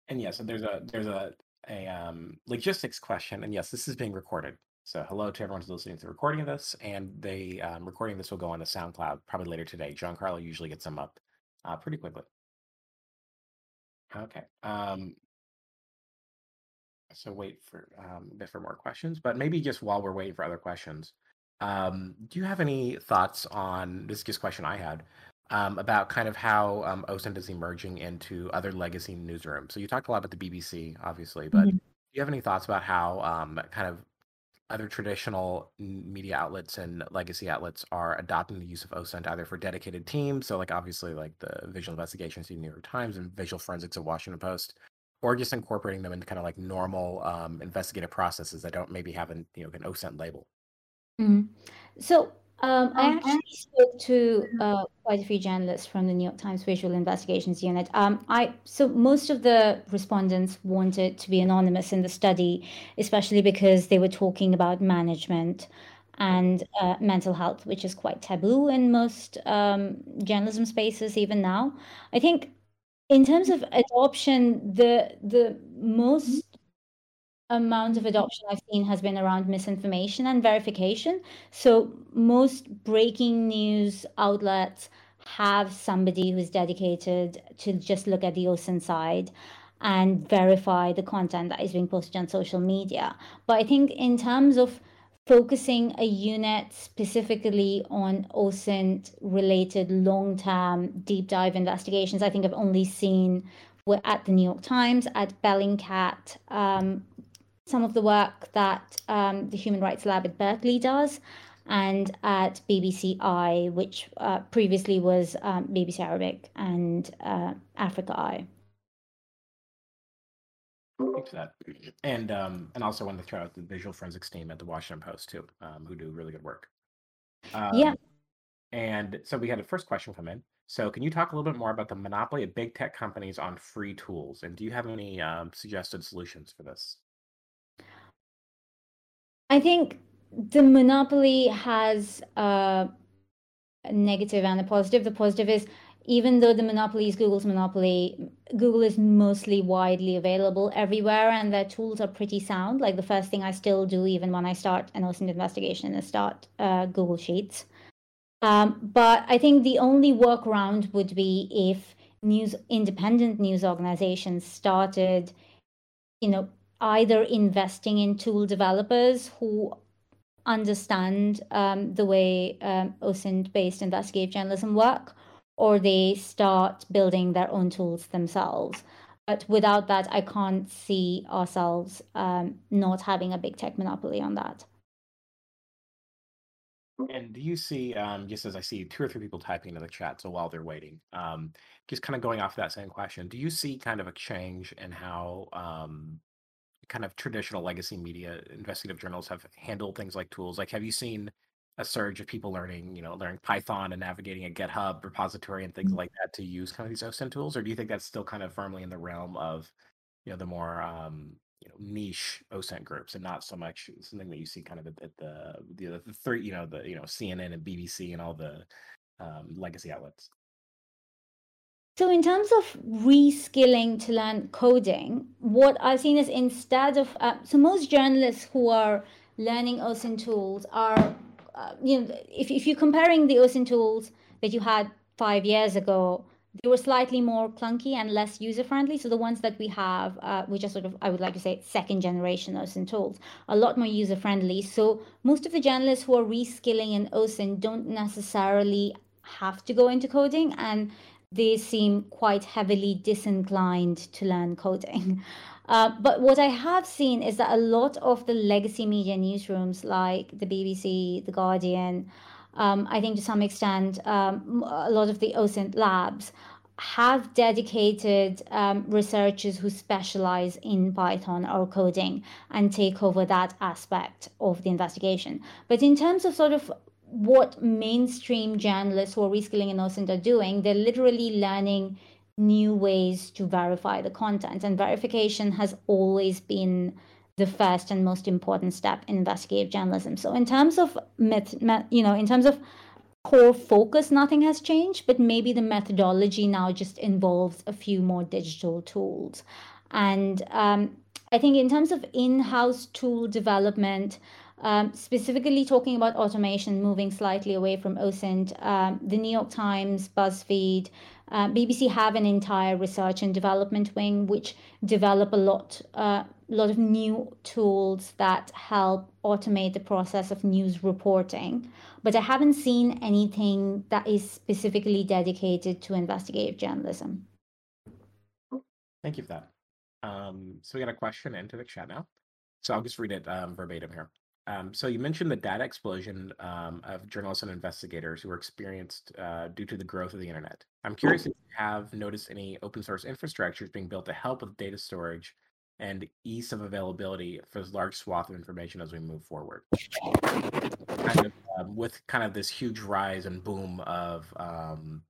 And yes, so there's a there's a a um, logistics question, and yes, this is being recorded. So hello to everyone who's listening to the recording of this, and the um, recording of this will go on the SoundCloud probably later today. Giancarlo usually gets them up uh, pretty quickly. Okay. Um, so wait for um, a bit for more questions, but maybe just while we're waiting for other questions, um, do you have any thoughts on this? Just question I had um, about kind of how um, OSINT is emerging into other legacy newsrooms. So you talked a lot about the BBC, obviously, but Mhm. do you have any thoughts about how um, kind of other traditional media outlets and legacy outlets are adopting the use of OSINT either for dedicated teams, so like obviously like the visual investigations the New York Times and visual forensics of Washington Post, or just incorporating them into kind of like normal um, investigative processes that don't maybe have an you know an OSINT label. Mhm. So um, I actually spoke to uh, quite a few journalists from the New York Times Visual Investigations Unit. Um, I so most of the respondents wanted to be anonymous in the study, especially because they were talking about management and uh, mental health, which is quite taboo in most um, journalism spaces even now. I think in terms of adoption, the the most amount of adoption I've seen has been around misinformation and verification. So most breaking news outlets have somebody who's dedicated to just look at the OSINT side and verify the content that is being posted on social media. But I think in terms of focusing a unit specifically on OSINT related long term deep dive investigations, I think I've only seen at the New York Times, at Bellingcat, um, some of the work that um, the Human Rights Lab at Berkeley does, and at BBC Eye, which uh, previously was um, BBC Arabic and uh, Africa Eye. Thanks for that. And um, and also want to throw out the visual forensics team at the Washington Post too, um, who do really good work. Um, Yeah. And so we had a first question come in. So can you talk a little bit more about the monopoly of big tech companies on free tools? And do you have any um, suggested solutions for this? I think the monopoly has a negative and a positive. The positive is even though the monopoly is Google's monopoly, Google is mostly widely available everywhere and their tools are pretty sound. Like the first thing I still do, even when I start an OSINT investigation, is start uh, Google Sheets. Um, but I think the only workaround would be if news independent news organizations started, you know, either investing in tool developers who understand um, the way um, OSINT based investigative journalism work, or they start building their own tools themselves. But without that, I can't see ourselves um, not having a big tech monopoly on that. And do you see, um, just as I see two or three people typing into the chat, so while they're waiting, um, just kind of going off that same question, do you see kind of a change in how um, kind of traditional legacy media investigative journals have handled things like tools? Like, have you seen a surge of people learning, you know, learning Python and navigating a GitHub repository and things like that to use kind of these OSINT tools, or do you think that's still kind of firmly in the realm of, you know, the more um, you know niche OSINT groups and not so much something that you see kind of at, at the the the three, you know, the you know CNN and BBC and all the um, legacy outlets? So, in terms of reskilling to learn coding, what I've seen is instead of, uh, so most journalists who are learning OSINT tools are, uh, you know, if, if you're comparing the OSINT tools that you had five years ago, they were slightly more clunky and less user friendly. So the ones that we have, uh, which are sort of, I would like to say, second generation OSINT tools, a lot more user friendly. So most of the journalists who are reskilling in OSINT don't necessarily have to go into coding and they seem quite heavily disinclined to learn coding. Uh, but what I have seen is that a lot of the legacy media newsrooms, like the BBC, The Guardian, um, I think to some extent, um, a lot of the OSINT labs have dedicated um, researchers who specialize in Python or coding and take over that aspect of the investigation. But in terms of sort of what mainstream journalists who are reskilling in OSINT are doing, they're literally learning new ways to verify the content. And verification has always been the first and most important step in investigative journalism. So in terms of met, you know, in terms of core focus, nothing has changed, but maybe the methodology now just involves a few more digital tools. And um, I think in terms of in-house tool development, um, specifically talking about automation, moving slightly away from OSINT, um, the New York Times, BuzzFeed, uh, BBC have an entire research and development wing which develop a lot, uh, lot of new tools that help automate the process of news reporting. But I haven't seen anything that is specifically dedicated to investigative journalism. Thank you for that. Um, so we got a question into the chat now. So I'll just read it um, verbatim here. Um, so you mentioned the data explosion um, of journalists and investigators who were experienced uh, due to the growth of the internet. I'm curious if you have noticed any open source infrastructures being built to help with data storage and ease of availability for this large swath of information as we move forward. Kind of, um, with kind of this huge rise and boom of um,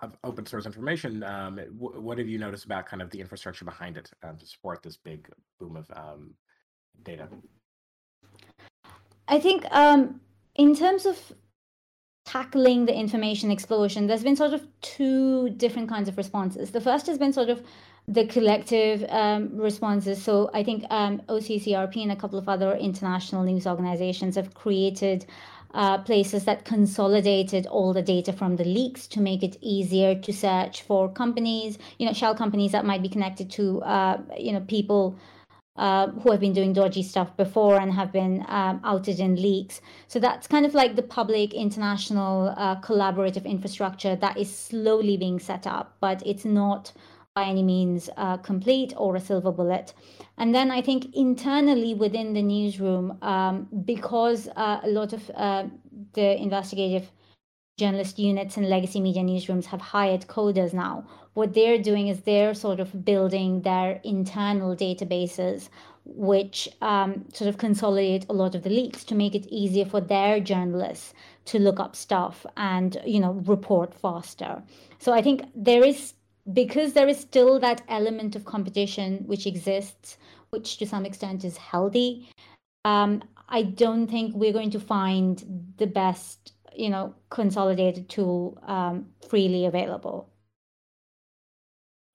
of open source information, um, w- what have you noticed about kind of the infrastructure behind it um, to support this big boom of um, data? I think um, in terms of tackling the information explosion, there's been sort of two different kinds of responses. The first has been sort of the collective um, responses. So I think um, OCCRP and a couple of other international news organizations have created uh, places that consolidated all the data from the leaks to make it easier to search for companies, you know, shell companies that might be connected to, uh, you know, people uh, who have been doing dodgy stuff before and have been um, outed in leaks. So that's kind of like the public international uh, collaborative infrastructure that is slowly being set up, but it's not by any means uh, complete or a silver bullet. And then I think internally within the newsroom, um, because uh, a lot of uh, the investigative journalist units and legacy media newsrooms have hired coders now. What they're doing is they're sort of building their internal databases, which um, sort of consolidate a lot of the leaks to make it easier for their journalists to look up stuff and you know report faster. So I think there is because there is still that element of competition which exists, which to some extent is healthy. Um, I don't think we're going to find the best you know consolidated tool um, freely available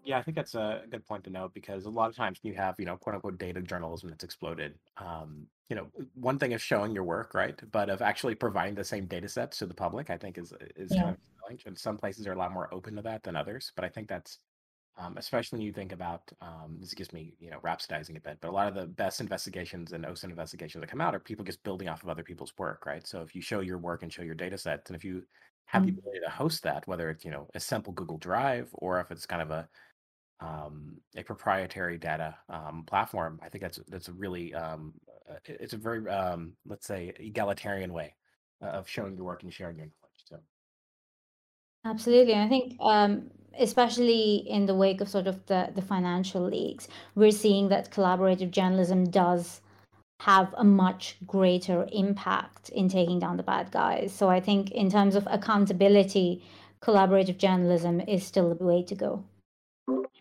yeah i think that's a good point to note because a lot of times you have you know quote unquote data journalism that's exploded. Um, you know one thing is showing your work right? But of actually providing the same data sets to the public i think is is yeah. kind of and some places are a lot more open to that than others but i think that's um, especially when you think about um, this gives me you know rhapsodizing a bit but a lot of the best investigations and osint investigations that come out are people just building off of other people's work right? So if you show your work and show your data sets and if you have the ability to host that whether it's you know a simple google drive or if it's kind of a um, a proprietary data um, platform i think that's that's a really um, uh, it's a very um, let's say egalitarian way of showing your work and sharing your knowledge so absolutely i think um, especially in the wake of sort of the, the financial leaks, we're seeing that collaborative journalism does have a much greater impact in taking down the bad guys. So I think in terms of accountability, collaborative journalism is still the way to go.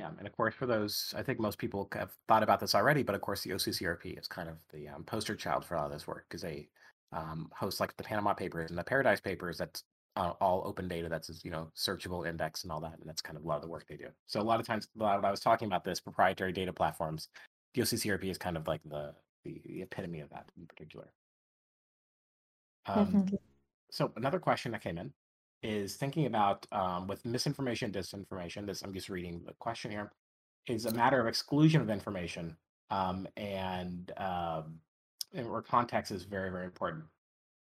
Yeah, and of course, for those, I think most people have thought about this already, but of course, the OCCRP is kind of the um, poster child for all of this work because they um, host like the Panama Papers and the Paradise Papers. That's uh, all open data that's you know searchable, index, and all that, and that's kind of a lot of the work they do. So a lot of times, when I was talking about this proprietary data platforms, the OCCRP is kind of like the the, the epitome of that in particular. Um, Definitely. so another question that came in is thinking about um, with misinformation, disinformation. This I'm just reading the question here. Is a matter of exclusion of information um, and, um, where context is very very important.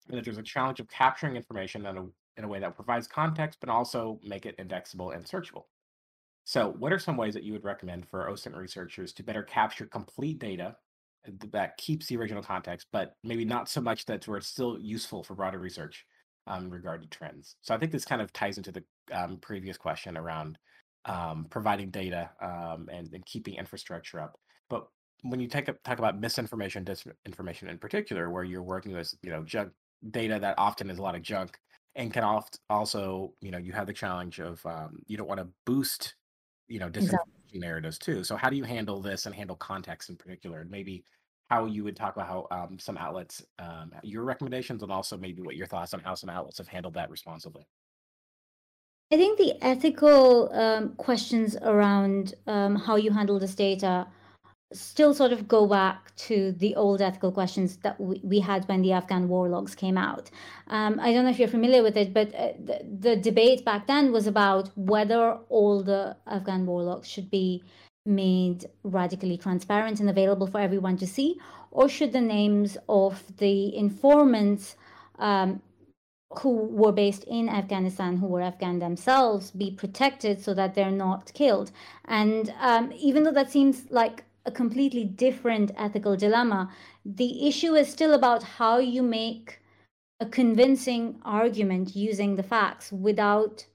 And that there's a challenge of capturing information in a in a way that provides context, but also make it indexable and searchable. So, what are some ways that you would recommend for OSINT researchers to better capture complete data uh, that keeps the original context, but maybe not so much that's where it's still useful for broader research um, regarding trends? So, I think this kind of ties into the um, previous question around um, providing data um, and, and keeping infrastructure up. But when you take up, talk about misinformation, disinformation in particular, where you're working with you know junk data that often is a lot of junk, and can oft also you know you have the challenge of um, you don't want to boost you know disinformation Exactly. narratives too. So how do you handle this and handle context in particular, and maybe how you would talk about how um, some outlets um, your recommendations and also maybe what your thoughts on how some outlets have handled that responsibly. I think the ethical um, questions around um, how you handle this data still sort of go back to the old ethical questions that we, we had when the Afghan war logs came out. Um, I don't know if you're familiar with it, but uh, the, the debate back then was about whether all the Afghan war logs should be made radically transparent and available for everyone to see, or should the names of the informants um, who were based in Afghanistan, who were Afghan themselves, be protected so that they're not killed. And um, even though that seems like a completely different ethical dilemma, the issue is still about how you make a convincing argument using the facts without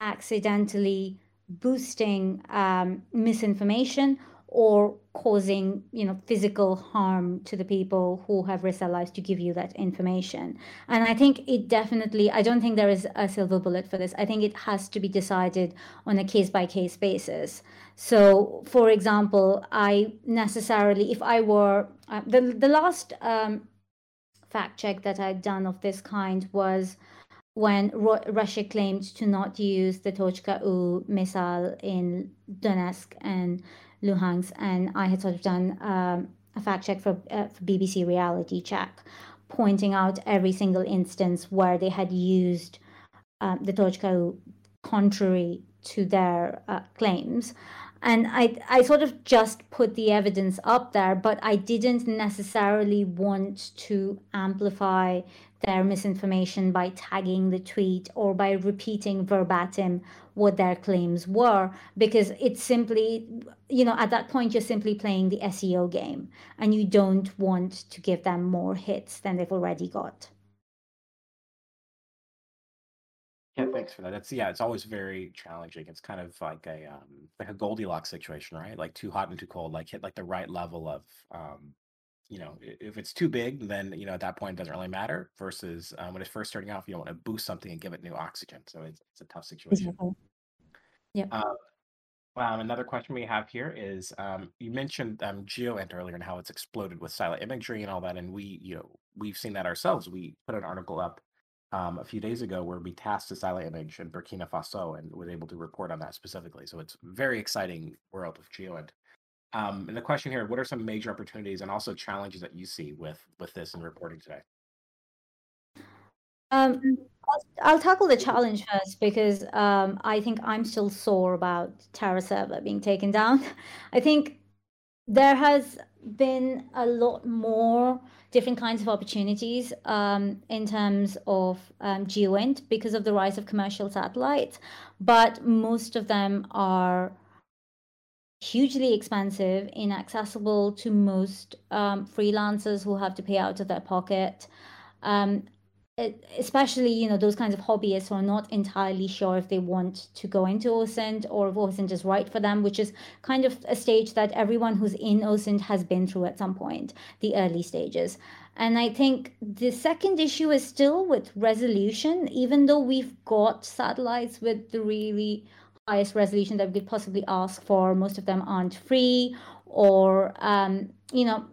accidentally boosting um, misinformation or causing you know physical harm to the people who have risked their lives to give you that information. And i think it definitely i don't think there is a silver bullet for this. I think it has to be decided on a case by case basis. So for example i necessarily if i were uh, the, the last um, fact check that i'd done of this kind was when Ro- Russia claimed to not use the Tochka U missile in Donetsk and Luhansk, and I had sort of done um, a fact check for, uh, for BBC Reality Check, pointing out every single instance where they had used um, the Tochka contrary to their uh, claims. And I, I sort of just put the evidence up there, but I didn't necessarily want to amplify their misinformation by tagging the tweet or by repeating verbatim what their claims were because it's simply you know at that point you're simply playing the SEO game and you don't want to give them more hits than they've already got. Yeah, thanks for that. That's yeah, it's always very challenging. It's kind of like a um like a Goldilocks situation, right? Like too hot and too cold, like hit like the right level of um you know, if it's too big, then you know at that point it doesn't really matter. Versus um, when it's first starting off, you don't want to boost something and give it new oxygen. So it's it's a tough situation. Exactly. Yeah. Um, um, another question we have here is um, you mentioned um, GeoInt earlier and how it's exploded with silent imagery and all that, and we you know we've seen that ourselves. We put an article up um, a few days ago where we tasked a silent image in Burkina Faso and was able to report on that specifically. So it's very exciting world of GeoInt. Um, and the question here: What are some major opportunities and also challenges that you see with with this and reporting today? Um, I'll, I'll tackle the challenge first because um, I think I'm still sore about Terra Server being taken down. I think there has been a lot more different kinds of opportunities um, in terms of um, GeoInt because of the rise of commercial satellites, but most of them are hugely expensive, inaccessible to most um, freelancers who have to pay out of their pocket. Um, especially, you know, those kinds of hobbyists who are not entirely sure if they want to go into OSINT or if OSINT is right for them, which is kind of a stage that everyone who's in OSINT has been through at some point, the early stages. And I think the second issue is still with resolution, even though we've got satellites with the really highest resolution that we could possibly ask for. Most of them aren't free, or um, you know,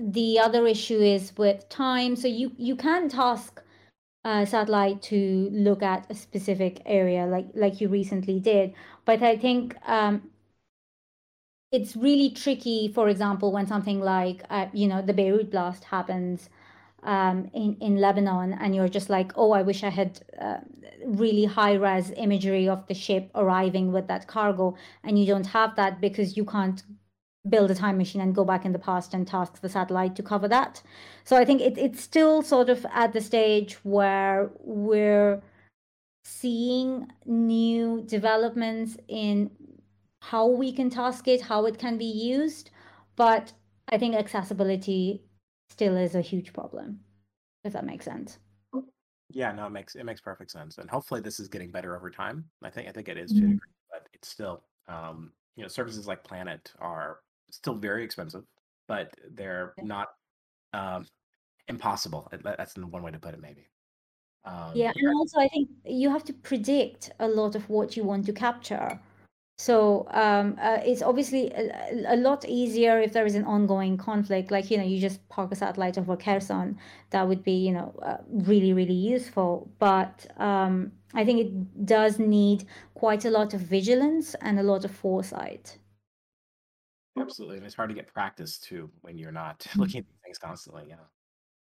the other issue is with time. So you you can task a satellite to look at a specific area like like you recently did but i think um, it's really tricky for example when something like uh, you know the beirut blast happens um, in in lebanon and you're just like oh i wish i had uh, really high res imagery of the ship arriving with that cargo and you don't have that because you can't build a time machine and go back in the past and task the satellite to cover that. So I think it, it's still sort of at the stage where we're seeing new developments in how we can task it, how it can be used. But I think accessibility still is a huge problem, if that makes sense. Yeah, no, it makes it makes perfect sense, and hopefully this is getting better over time. I think I think it is mm-hmm. but it's still, um, you know, services like Planet are still very expensive, but they're not um, impossible. That's one way to put it, maybe. Um, yeah, and also I think you have to predict a lot of what you want to capture. So um, uh, it's obviously a, a, lot easier if there is an ongoing conflict, like you know, you just park a satellite over Kherson. That would be you know uh, really really useful. But um, I think it does need quite a lot of vigilance and a lot of foresight. Absolutely, and it's hard to get practice too when you're not mm-hmm. looking at these things constantly. Yeah.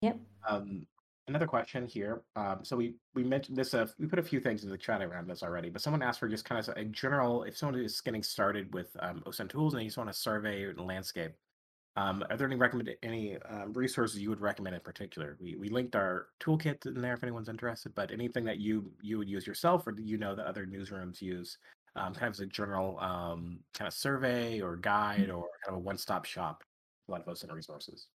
Yep. Um, another question here. Um, so we we mentioned this. Uh, we put a few things in the chat around this already, but someone asked for just kind of a general. If someone is getting started with um, OSINT tools and they just want to survey the landscape, um, are there any recommend any um, resources you would recommend in particular? We we linked our toolkit in there if anyone's interested, but anything that you you would use yourself or do you know that other newsrooms use um, kind of as a general um, kind of survey or guide or kind of a one-stop shop a lot of center resources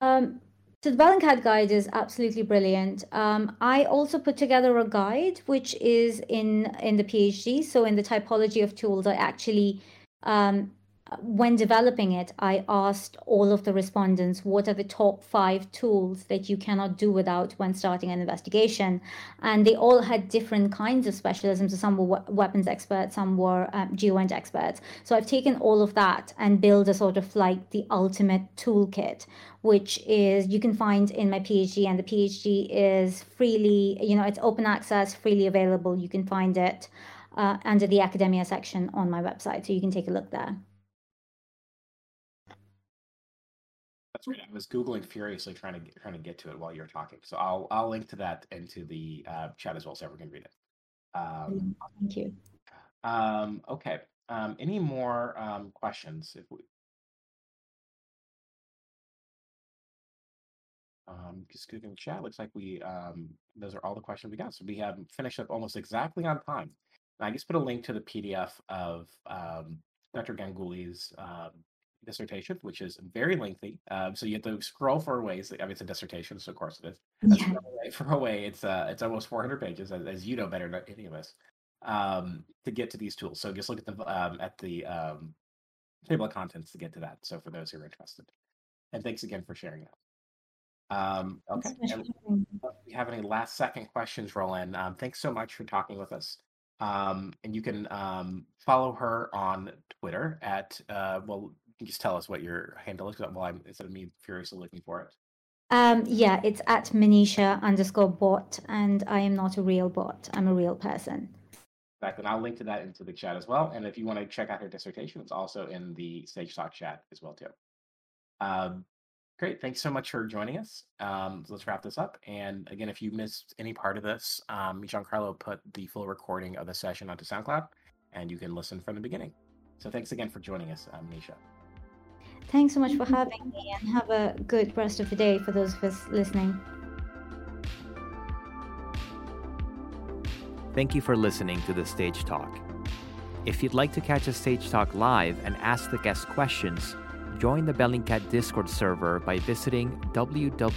um, so the Bellingcat guide is absolutely brilliant. Um, I also put together a guide which is in in the PhD. So in the typology of tools, I actually um, when developing it, I asked all of the respondents what are the top five tools that you cannot do without when starting an investigation. And they all had different kinds of specialisms. So some were weapons experts, some were um, geoint experts. So I've taken all of that and built a sort of like the ultimate toolkit, which is you can find in my PhD. And the PhD is freely, you know, it's open access, freely available. You can find it uh, under the academia section on my website. So you can take a look there. That's right. I was googling furiously trying to get, trying to get to it while you were talking. So I'll I'll link to that into the uh, chat as well, so everyone can read it. Um, Thank you. Um, okay. Um, any more um, questions? If we um, just googling the chat, looks like we um, those are all the questions we got. So we have finished up almost exactly on time. I just put a link to the PDF of um, Dr. Ganguly's um, dissertation, which is very lengthy. Um, so you have to scroll for a ways. I mean, it's a dissertation, so of course it is. Yeah. For, away, a way, it's uh, it's almost 400 pages, as, as you know better than any of us, um, to get to these tools. So just look at the um, at the um, table of contents to get to that. So for those who are interested, and thanks again for sharing that. Um, okay. we have any last second questions, Roland? Um, thanks so much for talking with us. Um, and you can um, follow her on Twitter at uh, well you just tell us what your handle is? Well, I'm instead of me furiously looking for it. Um, yeah, it's at Manisha underscore bot, and I am not a real bot. I'm a real person. And I'll link to that into the chat as well. And if you want to check out her dissertation, it's also in the Stage Talk chat as well too. Um, great, thanks so much for joining us. Um, so let's wrap this up. And again, if you missed any part of this, um, Giancarlo put the full recording of the session onto SoundCloud, and you can listen from the beginning. So thanks again for joining us, um, Manisha. Thanks so much for having me and have a good rest of the day for those of us listening. Thank you for listening to the Stage Talk. If you'd like to catch a Stage Talk live and ask the guest questions, join the Bellingcat Discord server by visiting www.discord.gg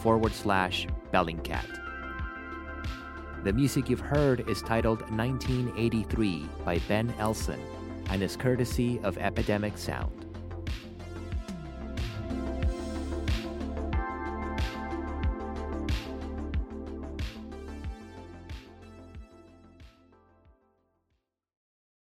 forward slash Bellingcat. The music you've heard is titled 1983 by Ben Elson and is courtesy of Epidemic Sound.